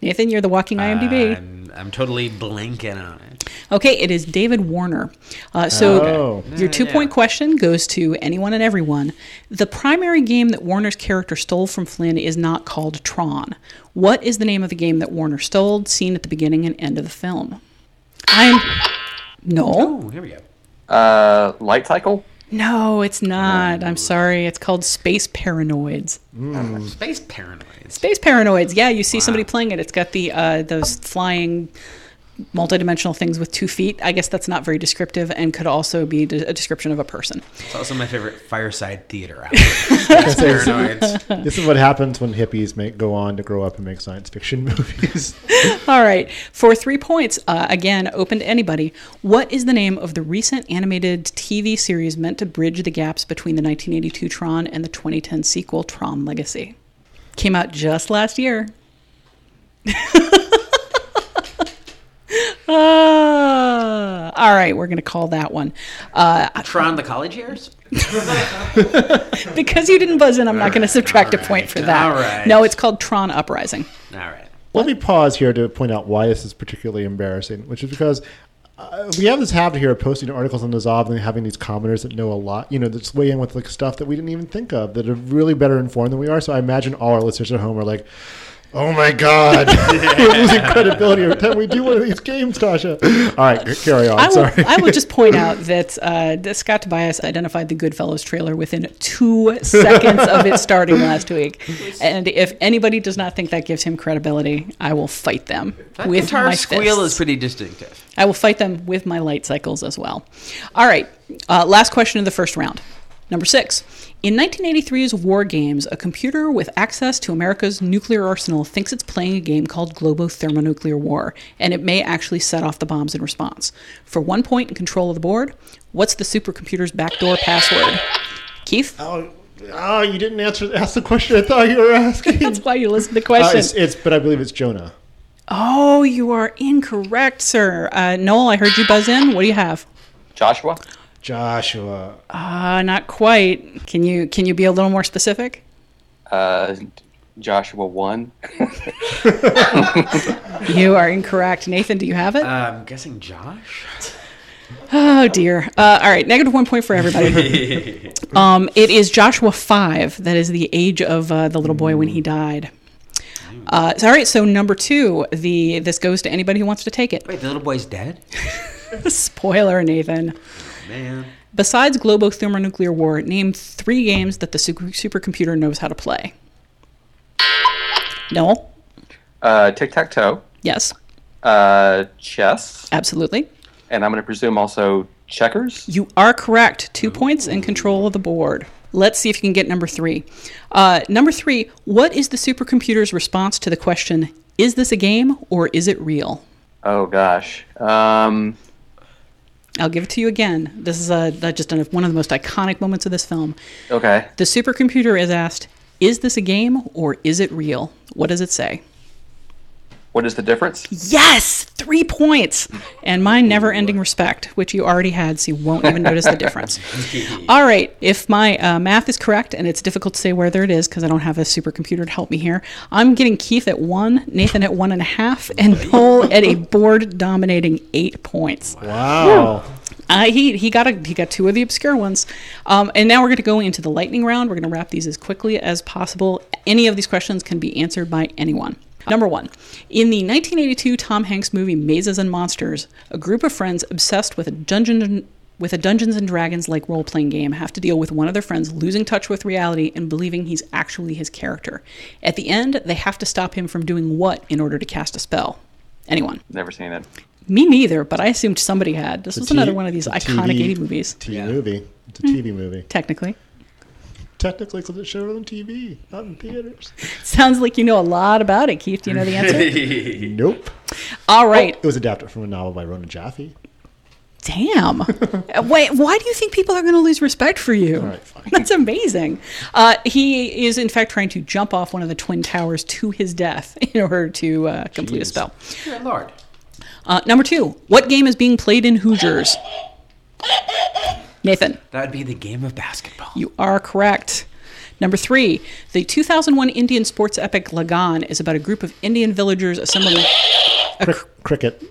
Nathan, you're the walking IMDb. I'm, I'm totally blanking on it. okay, it is David Warner. Uh, so Oh. your two point question goes to anyone and everyone. The primary game that Warner's character stole from Flynn is not called Tron. What is the name of the game that Warner stole, seen at the beginning and end of the film? I'm. No. Oh, here we go. Uh, Light Cycle? No, it's not. I'm sorry. It's called Space Paranoids. Space Paranoids. Space Paranoids. Yeah, you see somebody playing it. It's got the uh, those flying multidimensional things with two feet. I guess that's not very descriptive and could also be de- a description of a person. It's also my favorite Firesign Theatre out. [LAUGHS] Space [LAUGHS] Paranoids. This is what happens when hippies make go on to grow up and make science fiction [LAUGHS] movies. All right, for three points, uh, again, open to anybody. What is the name of the recent animated TV series meant to bridge the gaps between the 1982 Tron and the 2010 sequel Tron Legacy? Came out just last year. Ah, all right, we're going to call that one. Uh, Tron the college years? [LAUGHS] because you didn't buzz in, I'm not going to subtract a point right, for that. all right. No, it's called Tron Uprising. All right. Let me pause here to point out why this is particularly embarrassing, which is because uh, we have this habit here of posting articles on the Dissolve and having these commenters that know a lot, you know, that's weigh in with like stuff that we didn't even think of, that are really better informed than we are. So I imagine all our listeners at home are like, "Oh my God, [LAUGHS] [LAUGHS] we're losing credibility every time we do one of these games, Tasha." All right, carry on. I will, Sorry. I will just point out [LAUGHS] that uh, Scott Tobias identified the Goodfellas trailer within two seconds of it starting last week. And if anybody does not think that gives him credibility, I will fight them That with guitar my squeal fists. is pretty distinctive. I will fight them with my light cycles as well. All right, uh, last question of the first round. Number six. In 1983's War Games, a computer with access to America's nuclear arsenal thinks it's playing a game called Global Thermonuclear War, and it may actually set off the bombs in response. For one point point in control of the board, what's the supercomputer's backdoor password? Keith? oh, oh, you didn't answer ask the question I thought you were asking. [LAUGHS] That's why you listened to the Uh, question. it's, it's, but I believe it's Jonah. oh, you are incorrect, sir. Uh, Noel, I heard you buzz in. What do you have? Joshua? Joshua. Uh, not quite. Can you can you be a little more specific? Uh, Joshua 1? [LAUGHS] You are incorrect. Nathan, do you have it? Uh, I'm guessing Josh? oh dear. Uh, all right, negative one point for everybody. [LAUGHS] um, it is Joshua five. That is the age of uh, the little boy when he died. Uh, so, all right, so number two, the this goes to anybody who wants to take it. Wait, the little boy's dead? [LAUGHS] Spoiler, Nathan. Man. Besides global Thermonuclear War, name three games that the super- supercomputer knows how to play. Noel? Uh, Tic Tac Toe? Yes, Uh, chess? absolutely. And I'm going to presume also checkers? You are correct. Two points and control of the board. Let's see if you can get number three. Uh, number three, what is the supercomputer's response to the question, is this a game or is it real? Oh, gosh. Um, I'll give it to you again. This is a, just one of the most iconic moments of this film. okay. The supercomputer is asked, is this a game or is it real? What does it say? What is the difference? Yes, three points. And my never ending respect, which you already had, so you won't even notice the difference. [LAUGHS] All right, if my uh, math is correct, and it's difficult to say whether it is because I don't have a supercomputer to help me here, I'm getting Keith at one, Nathan at one and a half, and Noel at a board dominating eight points. Wow. Uh, he he got a, he got two of the obscure ones, um, and now we're going to go into the lightning round. We're going to wrap these as quickly as possible. Any of these questions can be answered by anyone. Number one, in the 1982 Tom Hanks movie Mazes and Monsters, a group of friends obsessed with a dungeon with a Dungeons and Dragons like role playing game have to deal with one of their friends losing touch with reality and believing he's actually his character. At the end, they have to stop him from doing what in order to cast a spell? Anyone? Never seen it. Me neither, but I assumed somebody had. This It's a was another T- one of these iconic TV 80 movies. TV Yeah. movie. It's a hmm. TV movie. Technically. Technically, because it's showed on TV, not in theaters. [LAUGHS] Sounds like you know a lot about it, Keith. Do you know the answer? [LAUGHS] Nope. All right. It was adapted from a novel by Rona Jaffe. Damn. [LAUGHS] Uh, Wait, why do you think people are going to lose respect for you? All right, fine. That's amazing. Uh, he is, in fact, trying to jump off one of the twin towers to his death in order to uh, complete a spell. Dear Lord. Uh, number two, what game is being played in Hoosiers? Nathan, That would be the game of basketball. you are correct. Number three, the 2001 Indian sports epic Lagaan is about a group of Indian villagers assembling. Crick, cricket.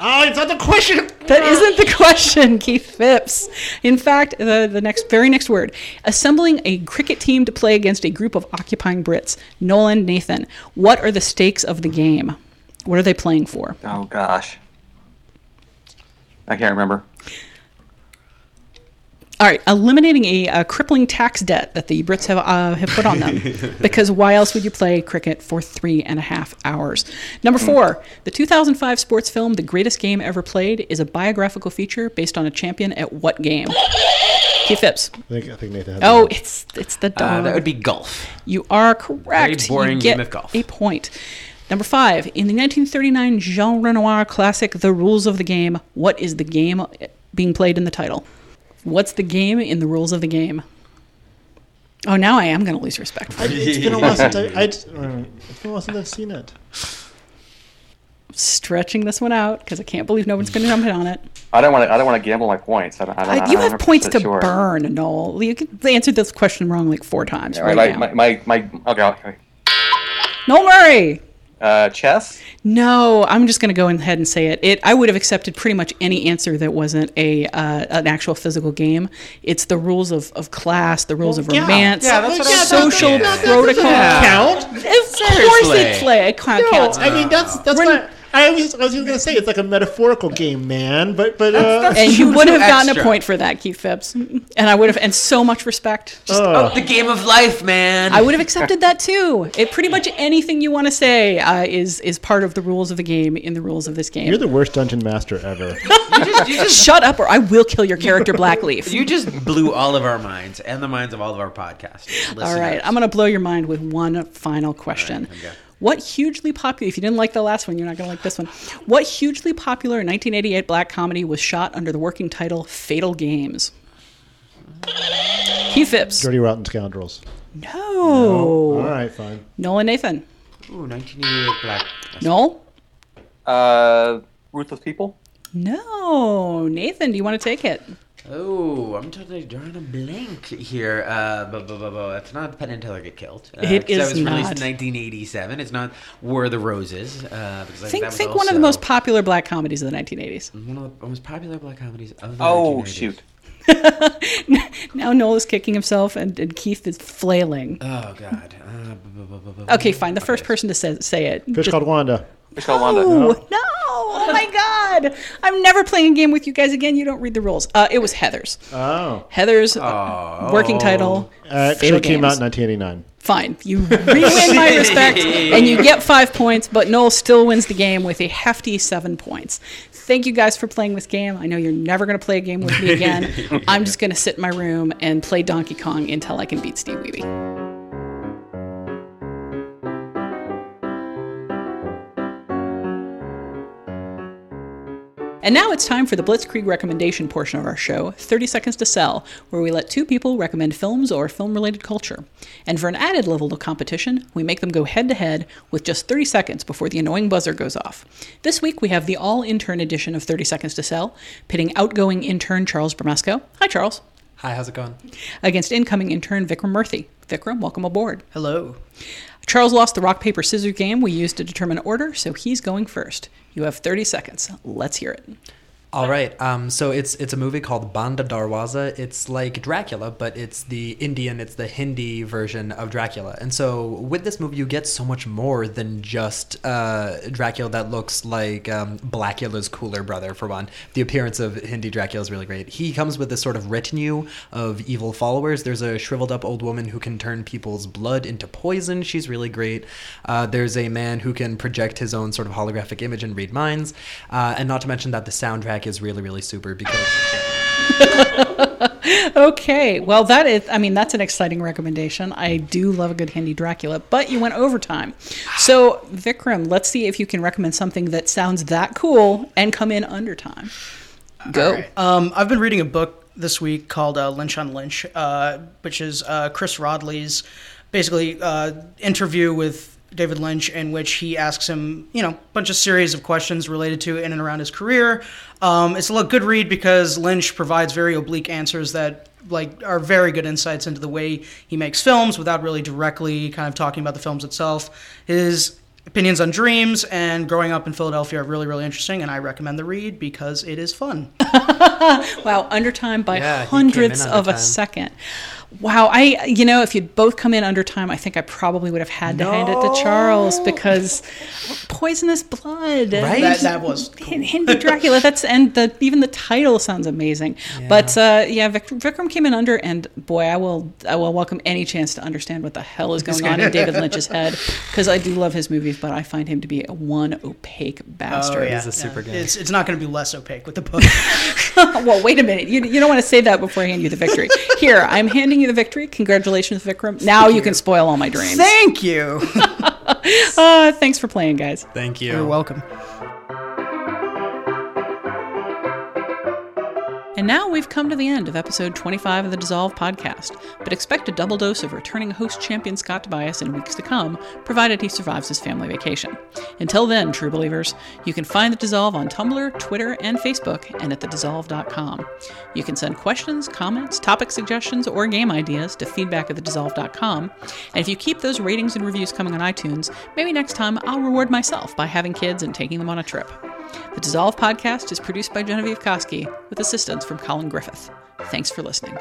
Oh, it's not the question. That isn't the question, [LAUGHS] Keith Phipps. In fact, the, the next very next word, assembling a cricket team to play against a group of occupying Brits. Nolan, Nathan, what are the stakes of the game? What are they playing for? Oh gosh. I can't remember. All right, eliminating a, uh crippling tax debt that the Brits have uh, have put on them. [LAUGHS] because why else would you play cricket for three and a half hours? Number four, the 2005 sports film "The Greatest Game Ever Played" is a biographical feature based on a champion at what game? Keith Phipps. I think, I think Nathan had Oh, that. it's it's the Uh, that would be golf. You are correct. Very boring you get game of golf. A point. Number five, in the 1939 Jean Renoir classic "The Rules of the Game," what is the game being played in the title? What's the game in the rules of the game? Oh, now I am going to lose respect. For I, you. it's been a while since I, I, uh, it's been a while since I've seen it. Stretching this one out because I can't believe no one's going to jump in on it. I don't want to. I don't want to gamble my points. I don't. I don't, Uh, I'm you not have points to sure. burn, Noel. You answered this question wrong like four times All right, right, now. my, my, my, okay, okay. Noel Murray. Uh, chess. No, I'm just going to go ahead and say it. It I would have accepted pretty much any answer that wasn't a uh, an actual physical game. It's the rules of, of class, the rules of yeah. romance, Yeah, that's what I was social thinking. Yeah. protocol. Count? Of course, it play. It count- No, counts. I mean that's that's We're- what I was I was going to say. It's like a metaphorical game, man. But but uh, and you would too have gotten a point for that, Keith Phipps, and I would have, and so much respect. Just, uh, The game of life, man. I would have accepted that too. It pretty much anything you want to say uh, is is part of the rules of the game in the rules of this game. you're the worst dungeon master ever. [LAUGHS] You just, you just, Shut up, or I will kill your character, Blackleaf. you just blew all of our minds and the minds of all of our podcast. All right, I'm going to blow your mind with one final question. okay. What hugely popular, if you didn't like the last one, you're not going to like this one. What hugely popular 1988 black comedy was shot under the working title Fatal Games? Keith Phipps. Dirty Rotten Scoundrels. No. All right, fine. Noel and Nathan. Ooh, 1988 Black. Noel? Uh, ruthless people. No. Nathan, do you want to take it? Oh, I'm totally drawing a blank here. Uh, it's not Penn and Teller get killed. Uh, It 'cause That is was released not. in 1987. It's not War of the Roses. Uh, because I Think, that was think one of the also most popular black comedies of the 1980s. one of the most popular black comedies of the Oh 1980s. shoot. [LAUGHS] Now Noel is kicking himself and, and Keith is flailing. Oh God. Uh, bu- bu- bu- bu- bu- Okay, fine. The first person to say, say it. Fish Just- called Wanda. Fish called Wanda. Oh, no. Oh my God. I'm never playing a game with you guys again. You don't read the rules. Uh, it was Heather's. Oh, Heather's uh, working title. actually Fatal came out Games. in 1989. Fine. You re-win my [LAUGHS] respect, and you get five points, but Noel still wins the game with a hefty seven points. Thank you guys for playing this game. I know you're never going to play a game with me again. [LAUGHS] I'm just going to sit in my room and play Donkey Kong until I can beat Steve Wiebe. And now it's time for the Blitzkrieg recommendation portion of our show, 30 Seconds to Sell, where we let two people recommend films or film related culture. And for an added level of competition, we make them go head to head with just 30 seconds before the annoying buzzer goes off. This week we have the all intern edition of 30 Seconds to Sell, pitting outgoing intern Charles Bramesco. Hi, Charles. Hi, how's it going? Against incoming intern Vikram Murthy. Vikram, welcome aboard. Hello. Charles lost the rock, paper, scissors game we used to determine order, so he's going first. You have 30 seconds. Let's hear it. All right. Um, so it's it's a movie called Bandh Darwaza. It's like Dracula, but it's the Indian, it's the Hindi version of Dracula. And so with this movie, you get so much more than just uh, Dracula that looks like um, Blackula's cooler brother. For one, the appearance of Hindi Dracula is really great. He comes with this sort of retinue of evil followers. There's a shriveled up old woman who can turn people's blood into poison. She's really great. Uh, there's a man who can project his own sort of holographic image and read minds. Uh, and not to mention that the soundtrack is really really super because [LAUGHS] Okay, well, that is, I mean, that's an exciting recommendation. I do love a good Hindi Dracula, but you went overtime. So, Vikram, let's see if you can recommend something that sounds that cool and come in under time. Go. All right. Um, I've been reading a book this week called uh, Lynch on Lynch, uh, which is uh, Chris Rodley's basically uh, interview with David Lynch, in which he asks him, you know, a bunch of series of questions related to in and around his career. Um, it's a good read because Lynch provides very oblique answers that like are very good insights into the way he makes films without really directly kind of talking about the films itself. His opinions on dreams and growing up in Philadelphia are really, really interesting, and I recommend the read because it is fun. [LAUGHS] Wow, under time by Yeah, he came hundredths in under of a second. Wow, I you know if you'd both come in under time, I think I probably would have had to hand it to Charles because poisonous blood. Right? That, that was Hin- Hindi Dracula. That's and the even the title sounds amazing. But uh, yeah, Vic- Vikram came in under, and boy, I will I will welcome any chance to understand what the hell is going on in [LAUGHS] David Lynch's head because I do love his movies, but I find him to be a one opaque bastard. Oh, yeah. He's a super guy. It's, it's not going to be less opaque with the book. [LAUGHS] well, wait a minute. You, you don't want to say that before I hand you the victory. Here, I'm handing you the victory. Congratulations, Vikram. Now you can spoil all my dreams. Thank you. [LAUGHS] Uh, thanks for playing, guys. Thank you. You're welcome. And now we've come to the end of episode 25 of the Dissolve podcast, but expect a double dose of returning host champion Scott Tobias in weeks to come, provided he survives his family vacation. Until then, true believers, you can find the Dissolve on Tumblr, Twitter, and Facebook, and at thedissolve.com. You can send questions, comments, topic suggestions, or game ideas to feedback at thedissolve.com. And if you keep those ratings and reviews coming on iTunes, maybe next time I'll reward myself by having kids and taking them on a trip. The Dissolve podcast is produced by Genevieve Koski with assistance from Colin Griffith. Thanks for listening.